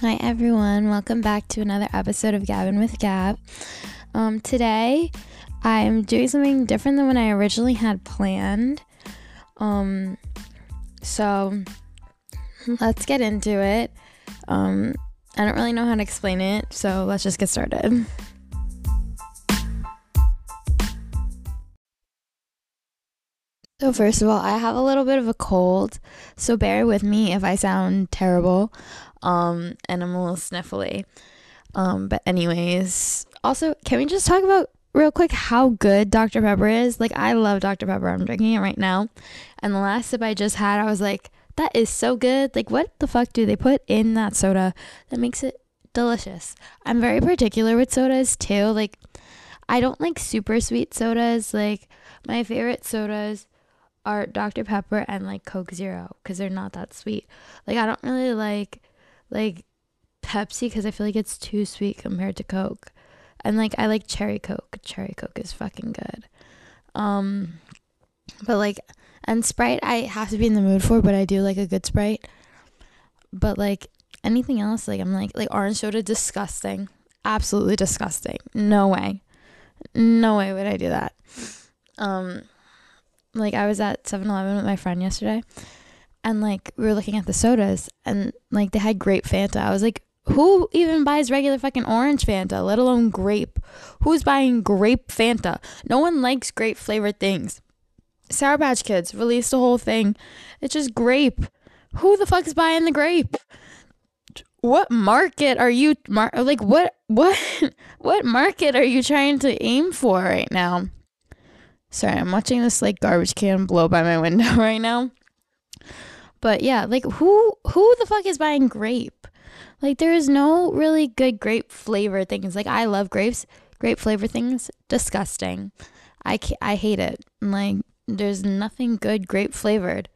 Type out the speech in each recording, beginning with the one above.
Hi everyone, welcome back to another episode of Gabbin with Gab. Um, today I'm doing something different than when I originally had planned. Um, so let's get into it. Um, I don't really know how to explain it, so let's just get started. First of all, I have a little bit of a cold, so bear with me if I sound terrible um, and I'm a little sniffly. Um, but, anyways, also, can we just talk about real quick how good Dr. Pepper is? Like, I love Dr. Pepper. I'm drinking it right now. And the last sip I just had, I was like, that is so good. Like, what the fuck do they put in that soda that makes it delicious? I'm very particular with sodas too. Like, I don't like super sweet sodas. Like, my favorite sodas are Dr. Pepper and like Coke Zero because they're not that sweet. Like I don't really like like Pepsi because I feel like it's too sweet compared to Coke. And like I like cherry Coke. Cherry Coke is fucking good. Um but like and Sprite I have to be in the mood for, but I do like a good Sprite. But like anything else like I'm like like orange soda disgusting. Absolutely disgusting. No way. No way would I do that. Um like I was at 7-Eleven with my friend yesterday and like we were looking at the sodas and like they had grape Fanta. I was like, who even buys regular fucking orange Fanta, let alone grape? Who's buying grape Fanta? No one likes grape flavored things. Sour Patch Kids released a whole thing. It's just grape. Who the fuck is buying the grape? What market are you mar- like what what what market are you trying to aim for right now? Sorry, I'm watching this like garbage can blow by my window right now. But yeah, like who who the fuck is buying grape? Like there is no really good grape flavor things. Like I love grapes, grape flavor things, disgusting. I I hate it. Like there's nothing good grape flavored.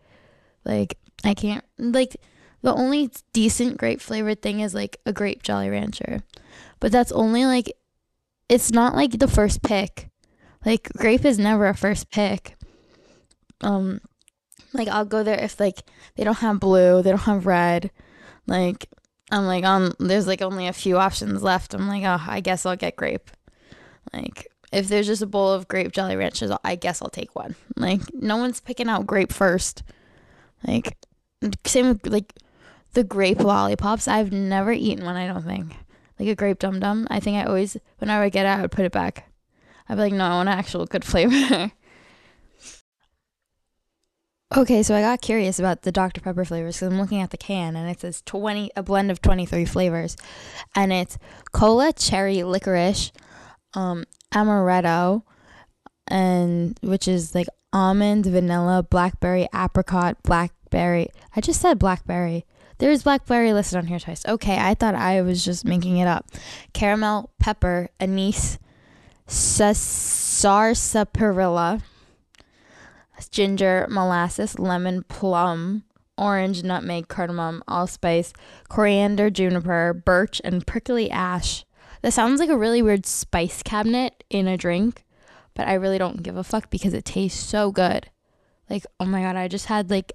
Like I can't like the only decent grape flavored thing is like a grape Jolly Rancher. But that's only like it's not like the first pick like grape is never a first pick. Um like I'll go there if like they don't have blue, they don't have red. Like I'm like on there's like only a few options left. I'm like, oh, I guess I'll get grape. Like if there's just a bowl of grape Jolly Ranchers, I guess I'll take one. Like no one's picking out grape first. Like same with like the grape lollipops. I've never eaten one. I don't think like a grape dum dum. I think I always whenever I would get it, I would put it back. I'd be like, no, I want an actual good flavor. okay, so I got curious about the Dr. Pepper flavors because I'm looking at the can and it says 20, a blend of 23 flavors. And it's cola, cherry, licorice, um, amaretto, and which is like almond, vanilla, blackberry, apricot, blackberry. I just said blackberry. There's blackberry listed on here twice. Okay, I thought I was just making it up. Caramel, pepper, anise, sarsaparilla, ginger, molasses, lemon, plum, orange, nutmeg, cardamom, allspice, coriander, juniper, birch, and prickly ash. That sounds like a really weird spice cabinet in a drink, but I really don't give a fuck because it tastes so good. Like, oh my god, I just had like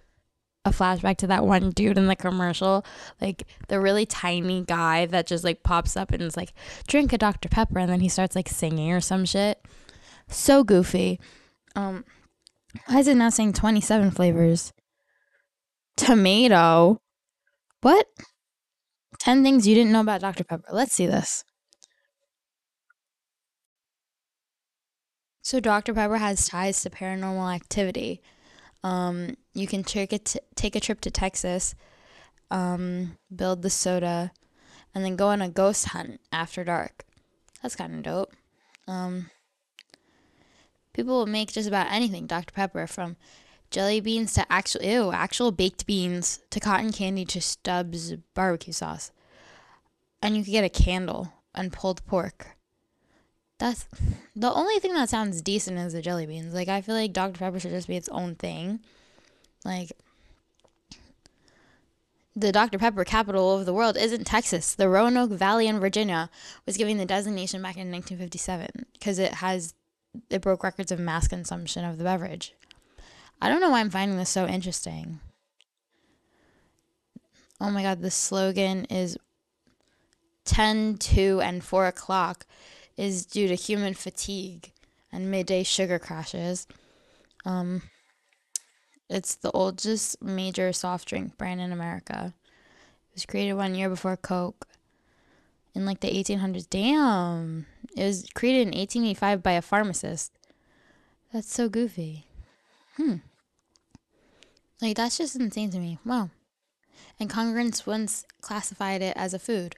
a flashback to that one dude in the commercial, like the really tiny guy that just like pops up and is like, drink a Dr. Pepper, and then he starts like singing or some shit. So goofy. Um, why is it now saying 27 flavors? Tomato. What? 10 things you didn't know about Dr. Pepper. Let's see this. So, Dr. Pepper has ties to paranormal activity. Um, you can take a, t- take a trip to Texas, um, build the soda, and then go on a ghost hunt after dark. That's kind of dope. Um, people will make just about anything Dr. Pepper from jelly beans to actual ew, actual baked beans to cotton candy to Stubbs barbecue sauce. And you can get a candle and pulled pork. That's the only thing that sounds decent is the jelly beans. Like I feel like Dr. Pepper should just be its own thing. Like the Dr. Pepper capital of the world isn't Texas. The Roanoke Valley in Virginia was given the designation back in 1957 because it has it broke records of mass consumption of the beverage. I don't know why I'm finding this so interesting. Oh my god, the slogan is 10, 2, and 4 o'clock is due to human fatigue and midday sugar crashes. Um, it's the oldest major soft drink brand in America. It was created one year before Coke in like the 1800s. Damn. It was created in 1885 by a pharmacist. That's so goofy. Hmm. Like, that's just insane to me. Wow. And Congress once classified it as a food.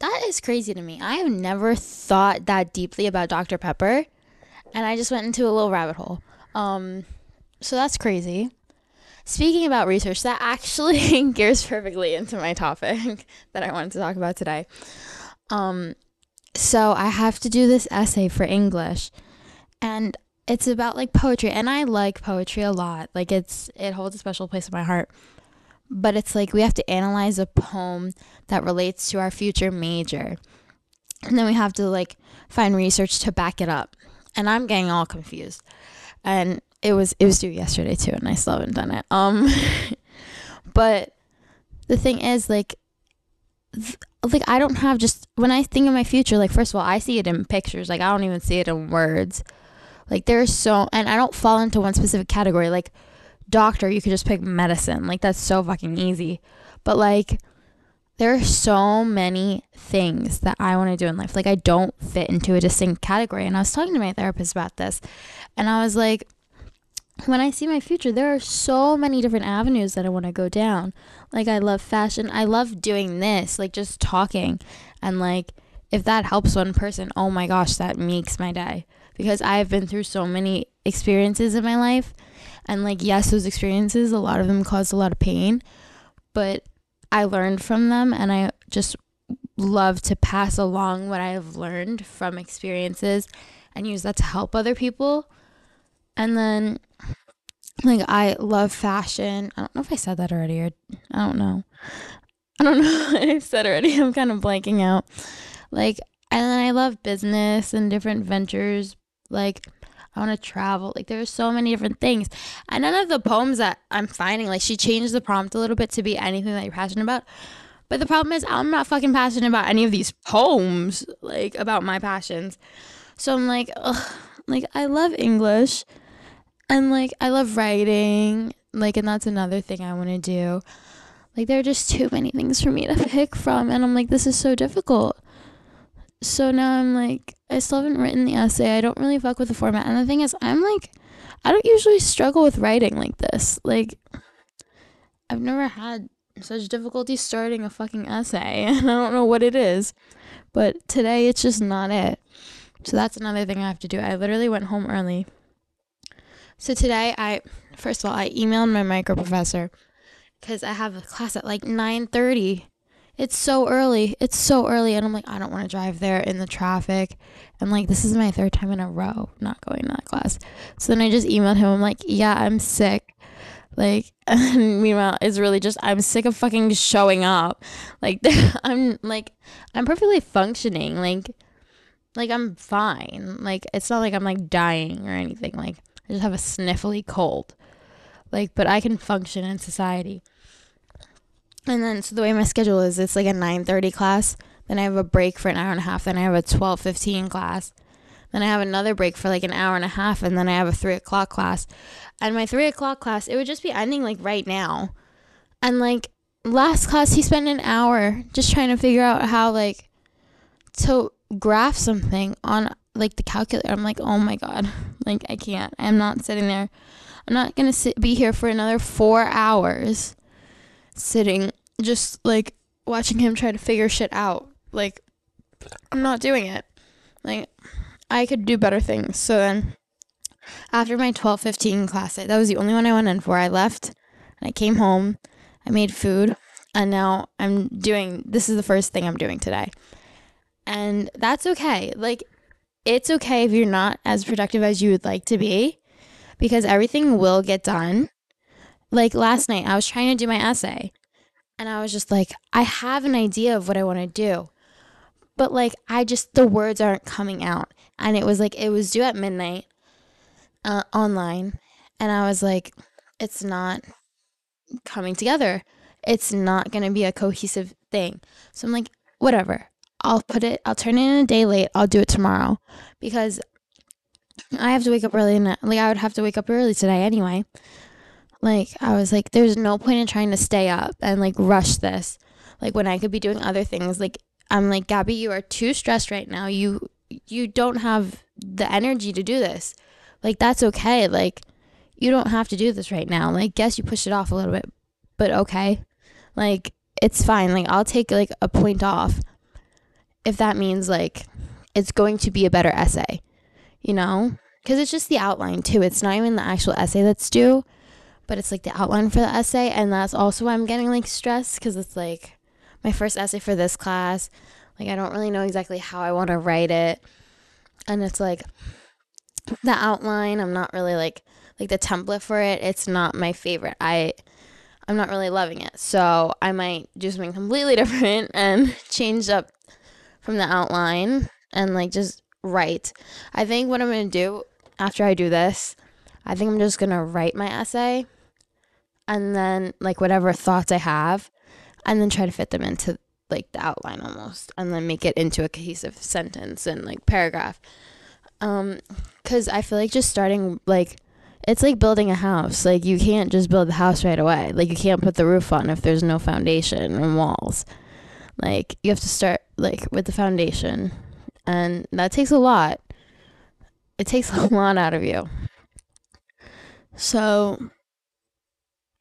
That is crazy to me. I have never thought that deeply about Dr. Pepper. And I just went into a little rabbit hole. Um, so that's crazy. Speaking about research, that actually gears perfectly into my topic that I wanted to talk about today. Um, so I have to do this essay for English, and it's about like poetry, and I like poetry a lot. Like it's it holds a special place in my heart. But it's like we have to analyze a poem that relates to our future major, and then we have to like find research to back it up. And I'm getting all confused, and it was it was due yesterday too, and I still haven't done it. Um, but the thing is, like, th- like I don't have just when I think of my future. Like, first of all, I see it in pictures. Like, I don't even see it in words. Like, there's so, and I don't fall into one specific category. Like, doctor, you could just pick medicine. Like, that's so fucking easy. But like, there are so many things that I want to do in life. Like, I don't fit into a distinct category. And I was talking to my therapist about this, and I was like when I see my future, there are so many different avenues that I want to go down. Like, I love fashion. I love doing this, like just talking. And, like, if that helps one person, oh my gosh, that makes my day. Because I've been through so many experiences in my life. And, like, yes, those experiences, a lot of them caused a lot of pain. But I learned from them. And I just love to pass along what I have learned from experiences and use that to help other people. And then like I love fashion. I don't know if I said that already or I don't know. I don't know if I said already. I'm kind of blanking out. Like and then I love business and different ventures. Like I want to travel. Like there's so many different things. And none of the poems that I'm finding, like she changed the prompt a little bit to be anything that you're passionate about. But the problem is I'm not fucking passionate about any of these poems, like about my passions. So I'm like, ugh, like I love English. And like I love writing, like and that's another thing I want to do. Like there are just too many things for me to pick from and I'm like this is so difficult. So now I'm like I still haven't written the essay. I don't really fuck with the format. And the thing is I'm like I don't usually struggle with writing like this. Like I've never had such difficulty starting a fucking essay and I don't know what it is. But today it's just not it. So that's another thing I have to do. I literally went home early so today I first of all I emailed my micro professor because I have a class at like 9:30. It's so early. It's so early and I'm like I don't want to drive there in the traffic. And like this is my third time in a row not going to that class. So then I just emailed him. I'm like, "Yeah, I'm sick." Like meanwhile it's really just I'm sick of fucking showing up. Like I'm like I'm perfectly functioning. Like like I'm fine. Like it's not like I'm like dying or anything. Like I just have a sniffly cold. Like, but I can function in society. And then so the way my schedule is, it's like a 9:30 class, then I have a break for an hour and a half, then I have a 12:15 class, then I have another break for like an hour and a half, and then I have a three o'clock class. And my three o'clock class, it would just be ending like right now. And like last class, he spent an hour just trying to figure out how like to graph something on like the calculator. I'm like, oh my god, like I can't. I'm not sitting there. I'm not gonna sit be here for another four hours, sitting just like watching him try to figure shit out. Like, I'm not doing it. Like, I could do better things. So then, after my 12:15 class, that was the only one I went in for. I left, and I came home. I made food, and now I'm doing. This is the first thing I'm doing today and that's okay. Like it's okay if you're not as productive as you would like to be because everything will get done. Like last night, I was trying to do my essay and I was just like, I have an idea of what I want to do. But like, I just, the words aren't coming out. And it was like, it was due at midnight uh, online. And I was like, it's not coming together. It's not going to be a cohesive thing. So I'm like, whatever. I'll put it, I'll turn it in a day late. I'll do it tomorrow because I have to wake up early. And like, I would have to wake up early today anyway. Like, I was like, there's no point in trying to stay up and like rush this. Like, when I could be doing other things. Like, I'm like, Gabby, you are too stressed right now. You, you don't have the energy to do this. Like, that's okay. Like, you don't have to do this right now. Like, guess you pushed it off a little bit, but okay. Like, it's fine. Like, I'll take like a point off if that means like it's going to be a better essay, you know? Because it's just the outline too. It's not even the actual essay that's due, but it's like the outline for the essay. And that's also why I'm getting like stressed because it's like my first essay for this class. Like, I don't really know exactly how I want to write it. And it's like the outline, I'm not really like, like the template for it, it's not my favorite. I, I'm not really loving it. So I might do something completely different and change up from the outline and like just write. I think what I'm going to do after I do this, I think I'm just going to write my essay and then like whatever thoughts I have and then try to fit them into like the outline almost and then make it into a cohesive sentence and like paragraph. Um cuz I feel like just starting like it's like building a house. Like you can't just build the house right away. Like you can't put the roof on if there's no foundation and walls. Like you have to start like with the foundation and that takes a lot. It takes a lot out of you. So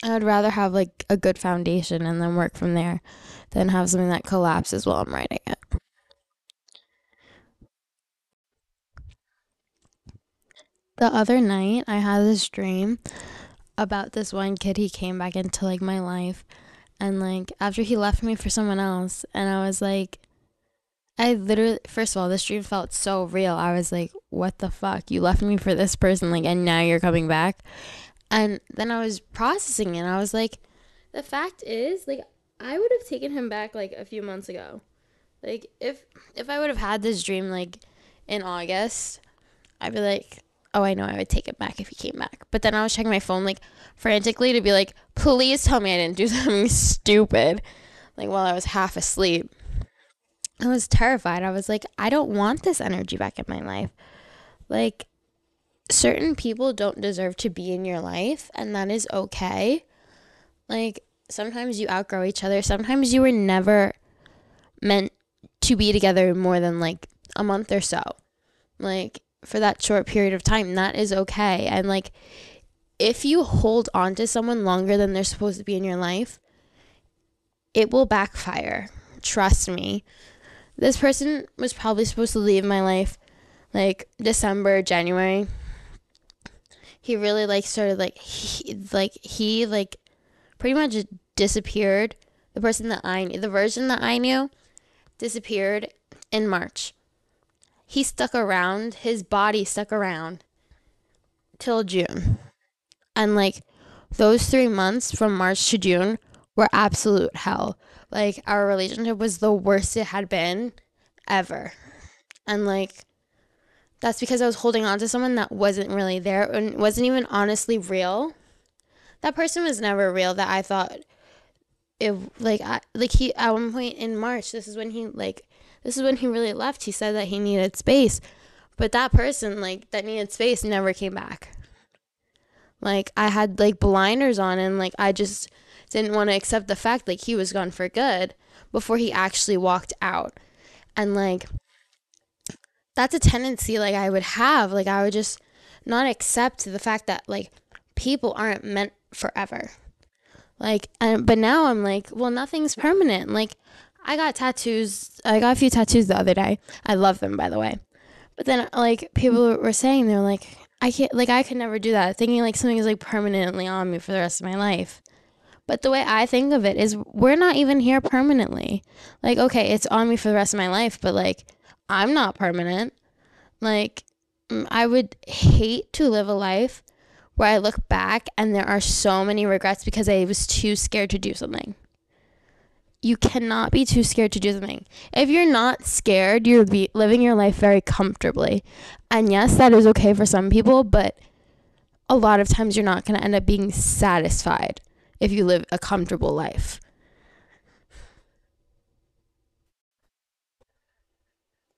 I'd rather have like a good foundation and then work from there than have something that collapses while I'm writing it. The other night I had this dream about this one kid he came back into like my life and like after he left me for someone else and I was like I literally first of all this dream felt so real. I was like what the fuck? You left me for this person like and now you're coming back. And then I was processing it and I was like the fact is like I would have taken him back like a few months ago. Like if if I would have had this dream like in August, I'd be like oh, I know I would take it back if he came back. But then I was checking my phone like frantically to be like, please tell me I didn't do something stupid. Like while I was half asleep. I was terrified. I was like, I don't want this energy back in my life. Like, certain people don't deserve to be in your life, and that is okay. Like, sometimes you outgrow each other. Sometimes you were never meant to be together more than like a month or so. Like, for that short period of time. That is okay. And like, if you hold on to someone longer than they're supposed to be in your life, it will backfire. Trust me. This person was probably supposed to leave my life like December, January. He really like started like he, like he like pretty much disappeared. The person that I knew, the version that I knew, disappeared in March he stuck around, his body stuck around till June. And like those three months from March to June were absolute hell. Like our relationship was the worst it had been ever. And like that's because I was holding on to someone that wasn't really there and wasn't even honestly real. That person was never real that I thought it like I like he at one point in March, this is when he like this is when he really left. He said that he needed space. But that person, like, that needed space never came back. Like, I had, like, blinders on and, like, I just didn't want to accept the fact, like, he was gone for good before he actually walked out. And, like, that's a tendency, like, I would have. Like, I would just not accept the fact that, like, people aren't meant forever. Like, and, but now I'm like, well, nothing's permanent. Like, I got tattoos. I got a few tattoos the other day. I love them, by the way. But then, like, people were saying, they're like, I can't, like, I could never do that. Thinking like something is like permanently on me for the rest of my life. But the way I think of it is, we're not even here permanently. Like, okay, it's on me for the rest of my life, but like, I'm not permanent. Like, mm, I would hate to live a life where I look back and there are so many regrets because I was too scared to do something you cannot be too scared to do something. If you're not scared, you're be living your life very comfortably. And yes, that is okay for some people, but a lot of times you're not going to end up being satisfied if you live a comfortable life.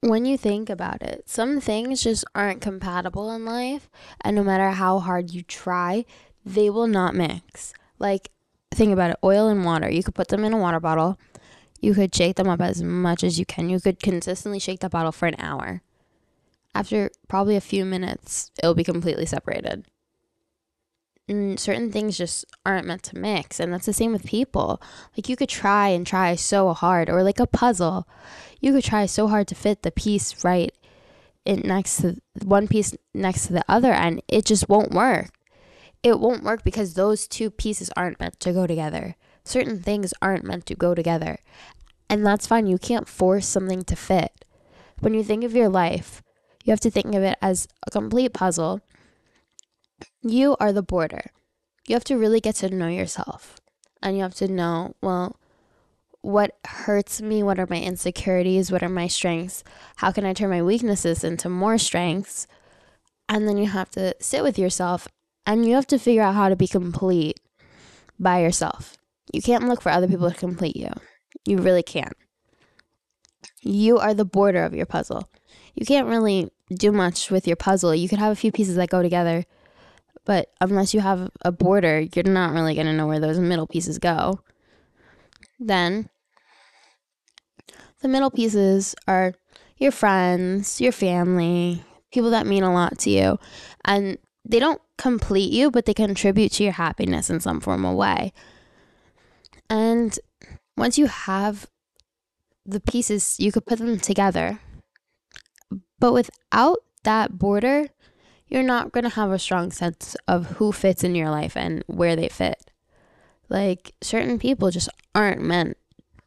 When you think about it, some things just aren't compatible in life, and no matter how hard you try, they will not mix. Like, think about it oil and water. You could put them in a water bottle, you could shake them up as much as you can. You could consistently shake that bottle for an hour. After probably a few minutes, it'll be completely separated. And certain things just aren't meant to mix. And that's the same with people. Like, you could try and try so hard, or like a puzzle you could try so hard to fit the piece right in next to one piece next to the other and it just won't work. It won't work because those two pieces aren't meant to go together. Certain things aren't meant to go together. And that's fine. You can't force something to fit. When you think of your life, you have to think of it as a complete puzzle. You are the border. You have to really get to know yourself. And you have to know, well, what hurts me, what are my insecurities, what are my strengths, how can I turn my weaknesses into more strengths. And then you have to sit with yourself and you have to figure out how to be complete by yourself. You can't look for other people to complete you. You really can't. You are the border of your puzzle. You can't really do much with your puzzle. You could have a few pieces that go together, but unless you have a border, you're not really going to know where those middle pieces go. Then the middle pieces are your friends, your family, people that mean a lot to you. And they don't complete you, but they contribute to your happiness in some form or way. And once you have the pieces, you could put them together. But without that border, you're not going to have a strong sense of who fits in your life and where they fit. Like certain people just aren't meant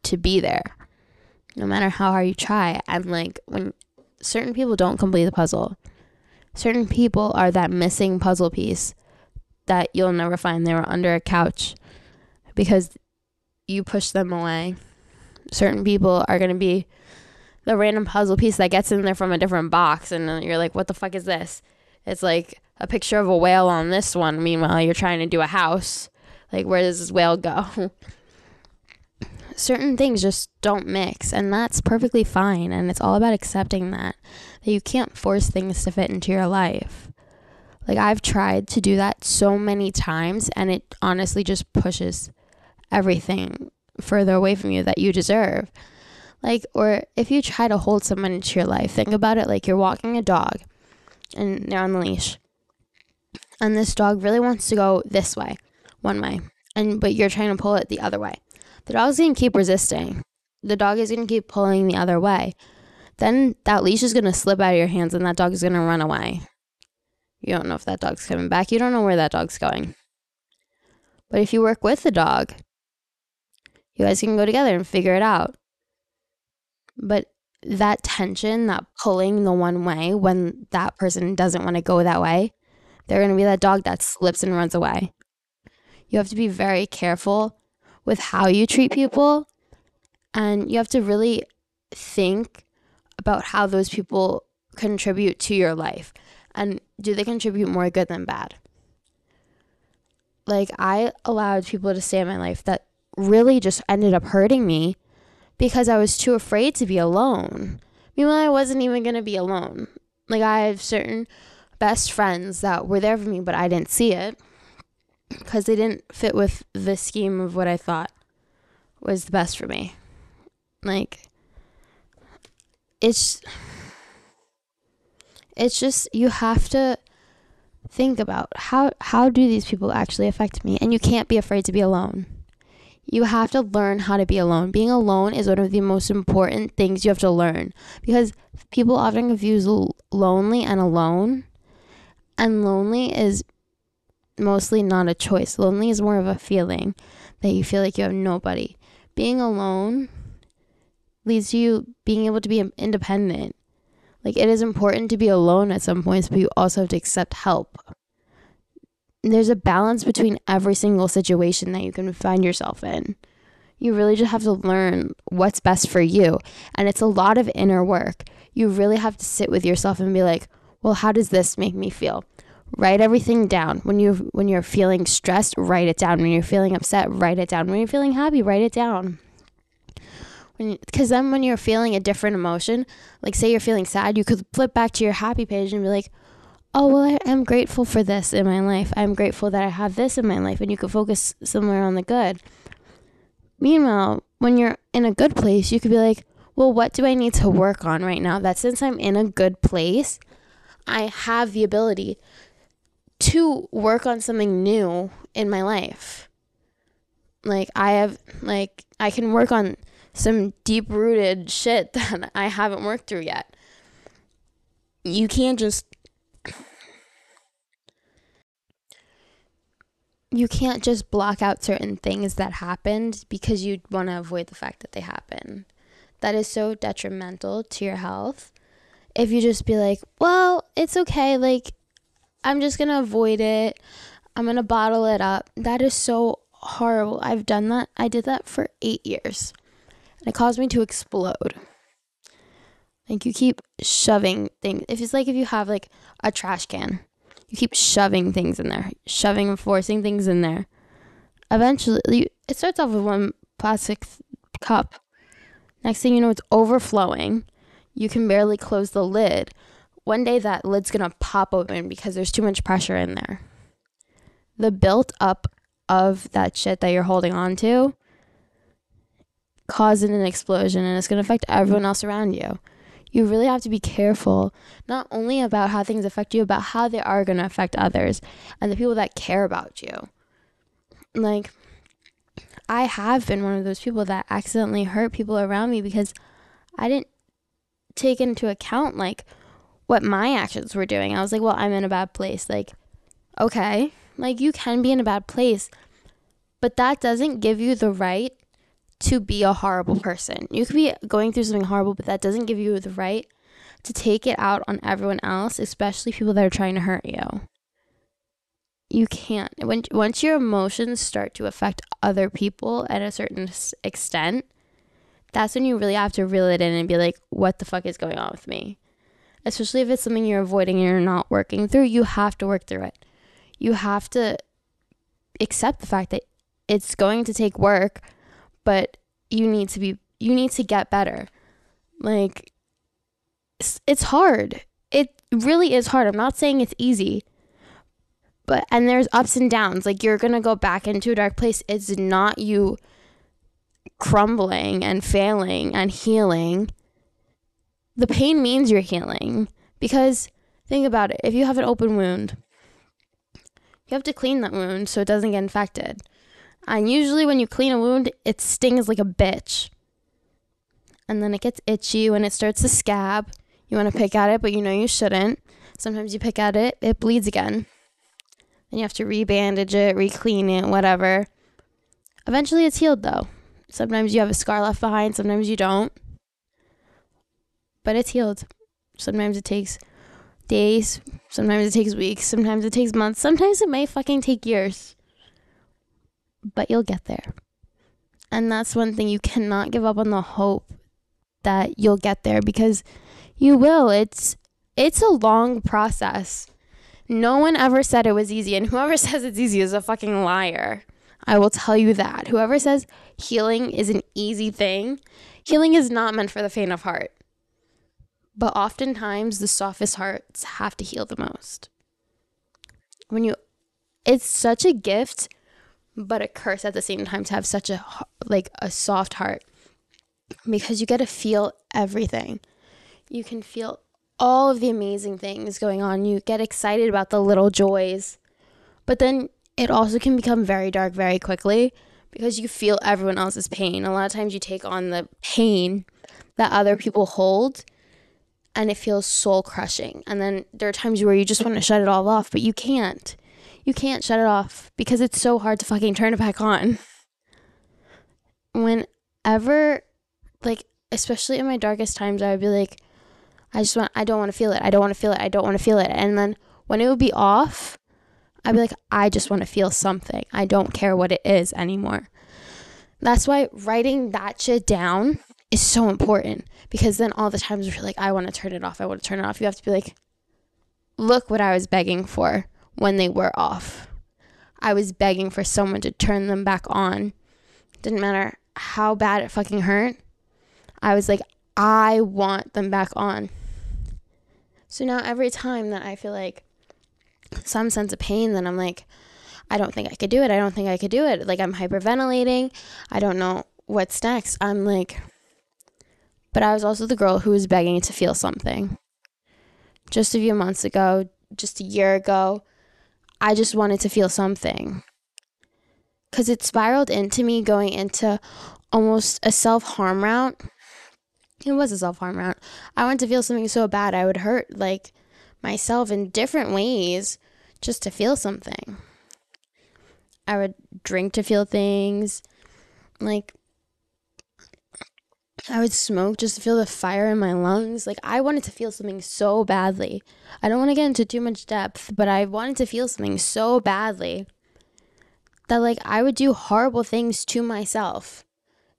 to be there, no matter how hard you try. And like when certain people don't complete the puzzle, certain people are that missing puzzle piece that you'll never find. They were under a couch because you push them away. Certain people are going to be the random puzzle piece that gets in there from a different box, and you're like, what the fuck is this? It's like a picture of a whale on this one. Meanwhile, you're trying to do a house. Like, where does this whale go? Certain things just don't mix, and that's perfectly fine. And it's all about accepting that, that you can't force things to fit into your life. Like, I've tried to do that so many times, and it honestly just pushes everything further away from you that you deserve. Like, or if you try to hold someone into your life, think about it like you're walking a dog and they're on the leash. And this dog really wants to go this way one way, and but you're trying to pull it the other way. The dog's gonna keep resisting. The dog is gonna keep pulling the other way. Then that leash is gonna slip out of your hands, and that dog is gonna run away. You don't know if that dog's coming back. You don't know where that dog's going. But if you work with the dog, you guys can go together and figure it out. But that tension, that pulling the one way when that person doesn't want to go that way, they're going to be that dog that slips and runs away. You have to be very careful with how you treat people. And you have to really think about how those people contribute to your life. And do they contribute more good than bad? Like, I allowed people to stay in my life that really just ended up hurting me because I was too afraid to be alone. Meanwhile, I wasn't even going to be alone. Like, I have certain best friends that were there for me, but I didn't see it because they didn't fit with the scheme of what I thought was the best for me. Like it's it's just you have to think about how how do these people actually affect me and you can't be afraid to be alone. You have to learn how to be alone. Being alone is one of the most important things you have to learn because people often confuse lonely and alone. And lonely is mostly not a choice. Lonely is more of a feeling that you feel like you have nobody. Being alone leads to you being able to be independent. Like it is important to be alone at some points, but you also have to accept help. There's a balance between every single situation that you can find yourself in. You really just have to learn what's best for you. And it's a lot of inner work. You really have to sit with yourself and be like, well, how does this make me feel? write everything down when you when you're feeling stressed write it down when you're feeling upset write it down when you're feeling happy write it down because then when you're feeling a different emotion, like say you're feeling sad, you could flip back to your happy page and be like, "Oh, well, I am grateful for this in my life. I'm grateful that I have this in my life." And you could focus somewhere on the good. Meanwhile, when you're in a good place, you could be like, "Well, what do I need to work on right now that since I'm in a good place, I have the ability to work on something new in my life?" Like I have like I can work on some deep rooted shit that I haven't worked through yet. You can't just you can't just block out certain things that happened because you want to avoid the fact that they happened. That is so detrimental to your health. If you just be like, well, it's okay, like, I'm just gonna avoid it, I'm gonna bottle it up. That is so horrible. I've done that. I did that for eight years and it caused me to explode. Like you keep shoving things. If it's like if you have like a trash can, you keep shoving things in there, shoving and forcing things in there. Eventually, it starts off with one plastic cup. Next thing you know, it's overflowing. You can barely close the lid. One day, that lid's gonna pop open because there's too much pressure in there. The built up of that shit that you're holding on to causing an explosion and it's to affect everyone else around you. You really have to be careful, not only about how things affect you, but how they are going to affect others and the people that care about you. Like, I have been one of those people that accidentally hurt people around me because I didn't take into account, like, what my actions were doing. I was like, well, I'm in a bad place. Like, okay, like, you can be in a bad place, but that doesn't give you the right to be a horrible person. You could be going through something horrible, but that doesn't give you the right to take it out on everyone else, especially people that are trying to hurt you. You can't. When once your emotions start to affect other people at a certain extent, that's when you really have to reel it in and be like, "What the fuck is going on with me?" Especially if it's something you're avoiding and you're not working through, you have to work through it. You have to accept the fact that it's going to take work but you need to be you need to get better. Like it's, it's hard. It really is hard. I'm not saying it's easy but and there's ups and downs. Like you're gonna go back into a dark place. It's not you crumbling and failing and healing. The pain means you're healing because think about it. If you have an open wound you have to clean that wound so it doesn't get infected. And usually when you clean a wound, it stings like a bitch. And then it gets itchy when it starts to scab. You want to pick at it, but you know you shouldn't. Sometimes you pick at it, it bleeds again. Then you have to rebandage it, re-clean it, whatever. Eventually it's healed though. Sometimes you have a scar left behind, sometimes you don't. But it's healed. Sometimes it takes days, sometimes it takes weeks, sometimes it takes months, sometimes it may fucking take years but you'll get there. And that's one thing you cannot give up on the hope that you'll get there because you will. It's it's a long process. No one ever said it was easy, and whoever says it's easy is a fucking liar. I will tell you that. Whoever says healing is an easy thing, healing is not meant for the faint of heart. But oftentimes, the softest hearts have to heal the most. When you, it's such a gift but a curse at the same time to have such a like a soft heart because you get to feel everything. You can feel all of the amazing things going on. You get excited about the little joys. But then it also can become very dark very quickly because you feel everyone else's pain. A lot of times you take on the pain that other people hold and it feels soul crushing. And then there are times where you just want to shut it all off, but you can't you can't shut it off because it's so hard to fucking turn it back on. Whenever, like, especially in my darkest times, I would be like, I just want, I don't want to feel it. I don't want to feel it. I don't want to feel it. And then when it would be off, I'd be like, I just want to feel something. I don't care what it is anymore. That's why writing that shit down is so important because then all the times you're like, I want to turn it off. I want to turn it off. You have to be like, look what I was begging for when they were off. I was begging for someone to turn them back on. Didn't matter how bad it fucking hurt. I was like, I want them back on. So now every time that I feel like some sense of pain, then I'm like, I don't think I could do it. I don't think I could do it. Like I'm hyperventilating. I don't know what's next. I'm like, but I was also the girl who was begging to feel something. Just a few months ago, just a year ago, I just wanted to feel something. Because it spiraled into me going into almost a self harm route. It was a self harm route. I wanted to feel something so bad I would hurt like myself in different ways just to feel something. I would drink to feel things. Like I would smoke just to feel the fire in my lungs. Like I wanted to feel something so badly. I don't want to get into too much depth, but I wanted to feel something so badly that like I would do horrible things to myself.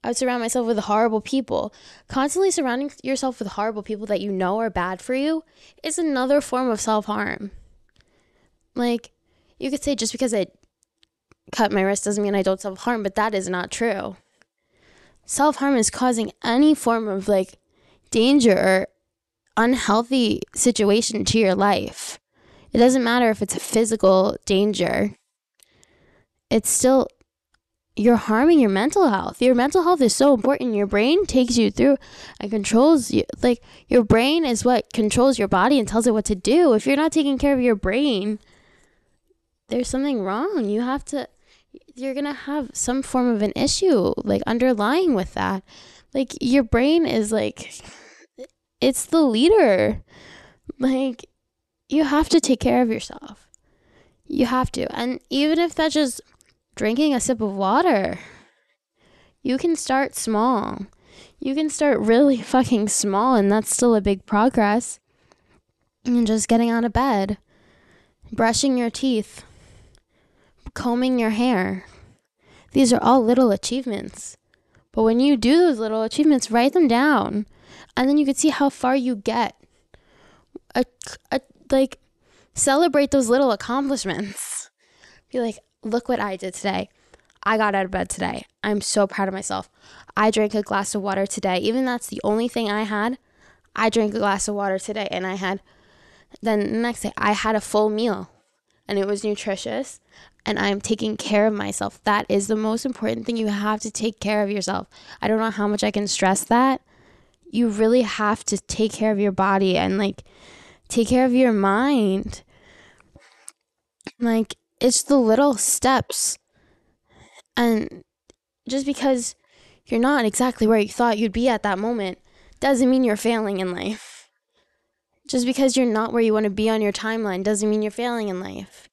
I would surround myself with horrible people. Constantly surrounding yourself with horrible people that you know are bad for you is another form of self-harm. Like you could say just because I cut my wrist doesn't mean I don't self-harm, but that is not true self harm is causing any form of like danger or unhealthy situation to your life. It doesn't matter if it's a physical danger, it's still, you're harming your mental health. Your mental health is so important. Your brain takes you through and controls you. Like, your brain is what controls your body and tells it what to do. If you're not taking care of your brain, there's something wrong. You have to you're going to have some form of an issue like underlying with that. Like your brain is like it's the leader. Like you have to take care of yourself. You have to. And even if that's just drinking a sip of water, you can start small. You can start really fucking small, and that's still a big progress. And just getting out of bed, brushing your teeth, combing your hair. These are all little achievements. But when you do those little achievements, write them down. And then you can see how far you get. A, a, like, celebrate those little accomplishments. Be like, look what I did today. I got out of bed today. I'm so proud of myself. I drank a glass of water today. Even that's the only thing I had. I drank a glass of water today and I had then the next day I had a full meal and it was nutritious and I'm taking care of myself. That is the most important thing. You have to take care of yourself. I don't know how much I can stress that. You really have to take care of your body and like take care of your mind. Like it's the little steps. And just because you're not exactly where you thought you'd be at that moment doesn't mean you're failing in life. Just because you're not where you want to be on your timeline doesn't mean you're failing in life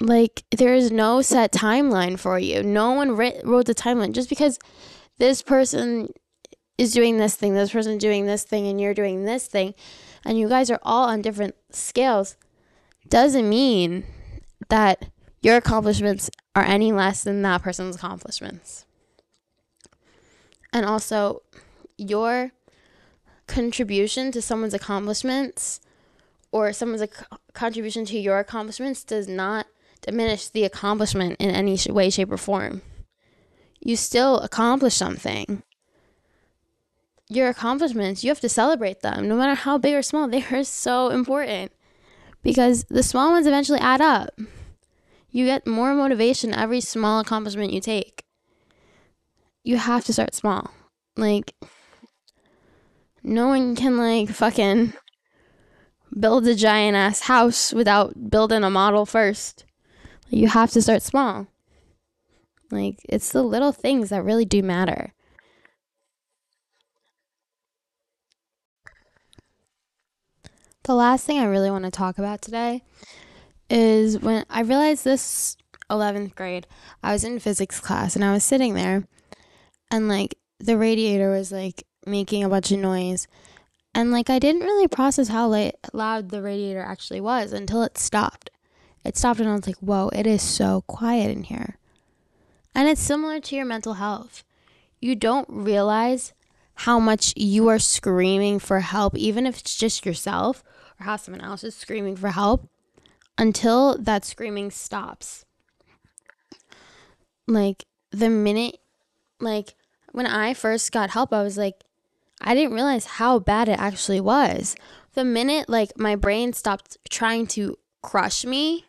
like there is no set timeline for you. No one wrote the timeline just because this person is doing this thing, this person doing this thing, and you're doing this thing, and you guys are all on different scales, doesn't mean that your accomplishments are any less than that person's accomplishments. And also, your contribution to someone's accomplishments or someone's ac- contribution to your accomplishments does not diminish the accomplishment in any way, shape, or form. You still accomplish something. Your accomplishments, you have to celebrate them, no matter how big or small. They are so important because the small ones eventually add up. You get more motivation every small accomplishment you take. You have to start small. Like, no one can, like, fucking build a giant ass house without building a model first. You have to start small. Like, it's the little things that really do matter. The last thing I really want to talk about today is when I realized this 11th grade, I was in physics class and I was sitting there and like the radiator was like making a bunch of noise. And like I didn't really process how loud the radiator actually was until it stopped. It stopped and I was like, whoa, it is so quiet in here. And it's similar to your mental health. You don't realize how much you are screaming for help, even if it's just yourself or how someone else is screaming for help, until that screaming stops. Like the minute, like when I first got help, I was like, I didn't realize how bad it actually was. The minute like my brain stopped trying to crush me,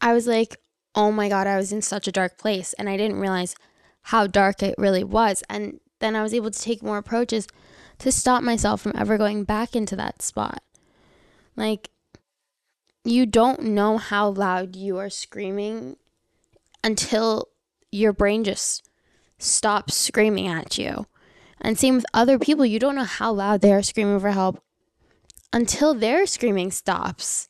I was like, oh my God, I was in such a dark place. And I didn't realize how dark it really was. And then I was able to take more approaches to stop myself from ever going back into that spot. Like, you don't know how loud you are screaming until your brain just stops screaming at you. And same with other people, you don't know how loud they are screaming for help until their screaming stops.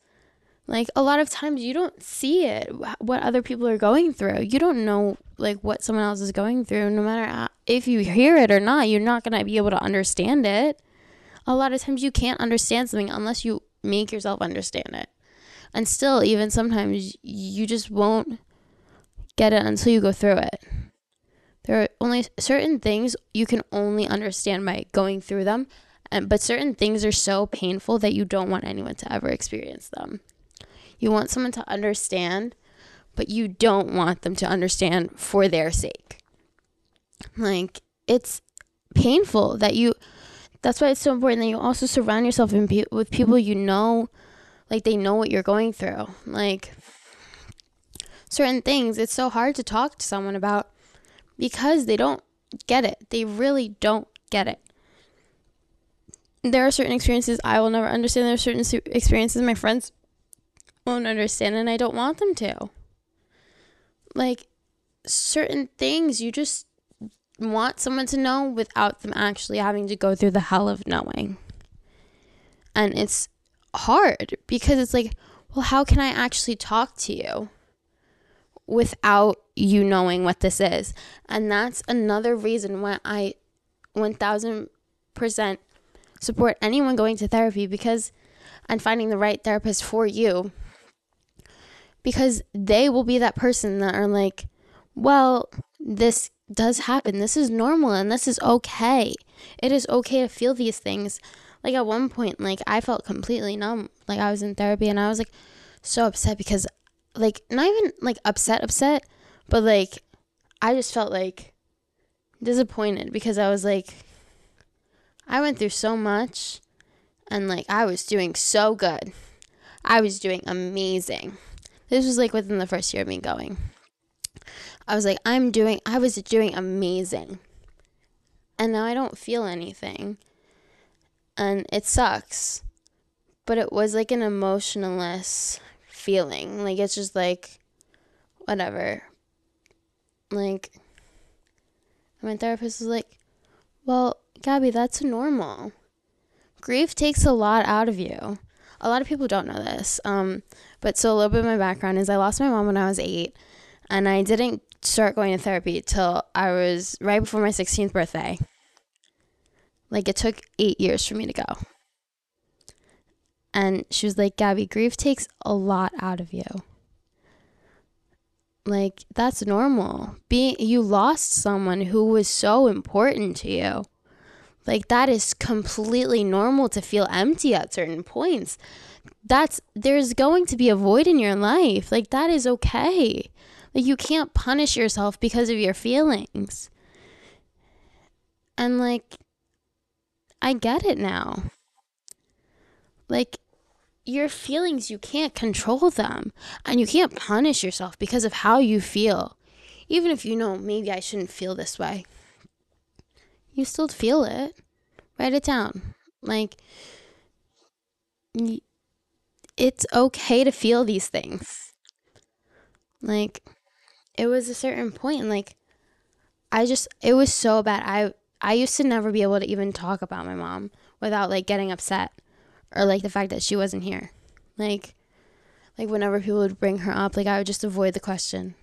Like a lot of times you don't see it what other people are going through. You don't know like what someone else is going through no matter if you hear it or not, you're not going to be able to understand it. A lot of times you can't understand something unless you make yourself understand it. And still even sometimes you just won't get it until you go through it. There are only certain things you can only understand by going through them, and but certain things are so painful that you don't want anyone to ever experience them. You want someone to understand, but you don't want them to understand for their sake. Like, it's painful that you, that's why it's so important that you also surround yourself pe- with people you know, like, they know what you're going through. Like, certain things, it's so hard to talk to someone about because they don't get it. They really don't get it. There are certain experiences I will never understand. There are certain experiences my friends won't understand and I don't want them to. Like certain things you just want someone to know without them actually having to go through the hell of knowing. And it's hard because it's like, well, how can I actually talk to you without you knowing what this is? And that's another reason why I 1000% support anyone going to therapy because and finding the right therapist for you because they will be that person that are like, well, this does happen. This is normal and this is okay. It is okay to feel these things. Like at one point, like I felt completely numb. Like I was in therapy and I was like so upset because, like, not even like upset, upset, but like I just felt like disappointed because I was like, I went through so much and like I was doing so good. I was doing amazing. This was like within the first year of me going. I was like, I'm doing, I was doing amazing. And now I don't feel anything. And it sucks. But it was like an emotionless feeling. Like, it's just like, whatever. Like, my therapist was like, well, Gabby, that's normal. Grief takes a lot out of you. A lot of people don't know this. Um, but so a little bit of my background is I lost my mom when I was eight, and I didn't start going to therapy till I was right before my 16th birthday. Like it took eight years for me to go. And she was like, Gabby, grief takes a lot out of you. Like that's normal. Being you lost someone who was so important to you. Like that is completely normal to feel empty at certain points that's there's going to be a void in your life. Like that is okay. Like you can't punish yourself because of your feelings. And like I get it now. Like your feelings, you can't control them. And you can't punish yourself because of how you feel. Even if you know maybe I shouldn't feel this way. You still feel it. Write it down. Like it's okay to feel these things. Like it was a certain point like I just it was so bad. I I used to never be able to even talk about my mom without like getting upset or like the fact that she wasn't here. Like like whenever people would bring her up, like I would just avoid the question.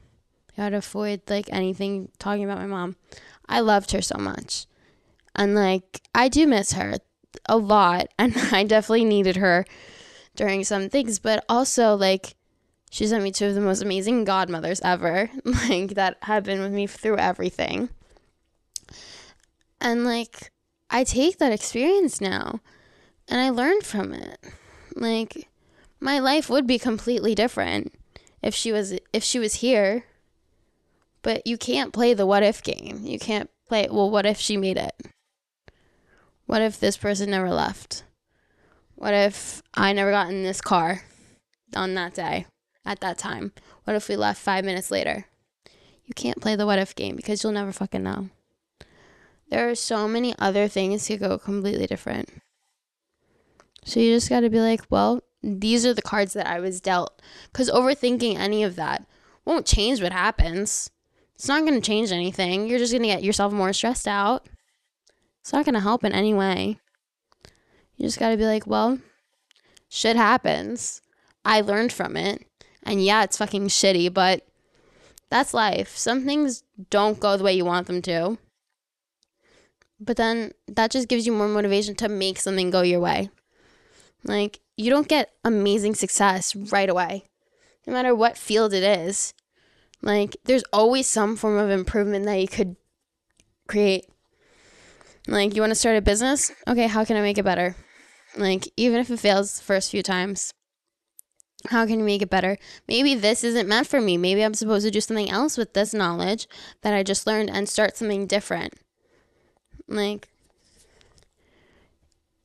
I would avoid like anything talking about my mom. I loved her so much. And like I do miss her a lot and I definitely needed her during some things, but also like she sent me two of the most amazing godmothers ever, like that have been with me through everything. And like I take that experience now and I learned from it. Like my life would be completely different if she was if she was here. But you can't play the what if game. You can't play, well, what if she made it? What if this person never left? What if I never got in this car on that day at that time? What if we left five minutes later? You can't play the what if game because you'll never fucking know. There are so many other things to go completely different. So you just got to be like, well, these are the cards that I was dealt. Because overthinking any of that won't change what happens. It's not going to change anything. You're just going to get yourself more stressed out. It's not going to help in any way. You just got to be like, well, shit happens. I learned from it. And yeah, it's fucking shitty, but that's life. Some things don't go the way you want them to. But then that just gives you more motivation to make something go your way. Like, you don't get amazing success right away, no matter what field it is. Like, there's always some form of improvement that you could create. Like, you want to start a business? Okay, how can I make it better? Like, even if it fails the first few times, how can you make it better? Maybe this isn't meant for me. Maybe I'm supposed to do something else with this knowledge that I just learned and start something different. Like,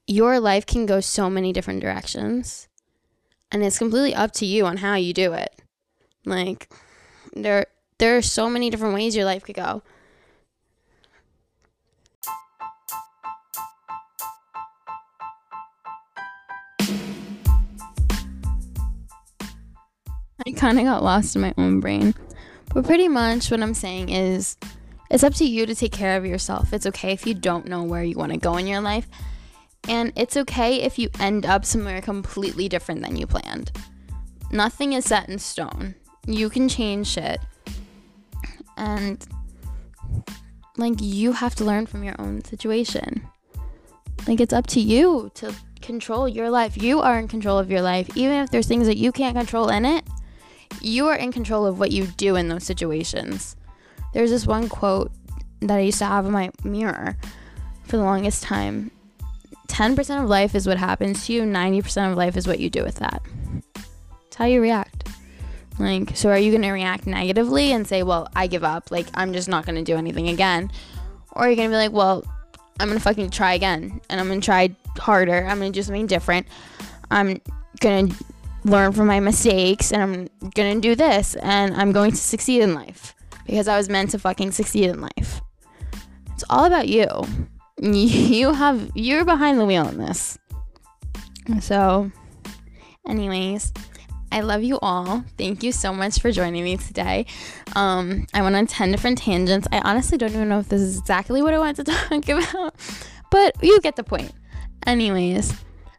your life can go so many different directions, and it's completely up to you on how you do it. Like, there, there are so many different ways your life could go. I kind of got lost in my own brain. But pretty much what I'm saying is it's up to you to take care of yourself. It's okay if you don't know where you want to go in your life. And it's okay if you end up somewhere completely different than you planned. Nothing is set in stone. You can change shit. And like you have to learn from your own situation. Like it's up to you to control your life. You are in control of your life. Even if there's things that you can't control in it, you are in control of what you do in those situations. There's this one quote that I used to have in my mirror for the longest time 10% of life is what happens to you, 90% of life is what you do with that. It's how you react. Like, so are you going to react negatively and say, well, I give up? Like, I'm just not going to do anything again? Or are you going to be like, well, I'm going to fucking try again and I'm going to try harder. I'm going to do something different. I'm going to learn from my mistakes and I'm going to do this and I'm going to succeed in life because I was meant to fucking succeed in life. It's all about you. You have you're behind the wheel in this. So, anyways, I love you all. Thank you so much for joining me today. Um, I went on 10 different tangents. I honestly don't even know if this is exactly what I want to talk about, but you get the point. Anyways,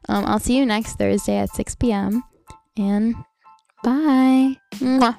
um, I'll see you next Thursday at 6 p.m. and bye. Mwah.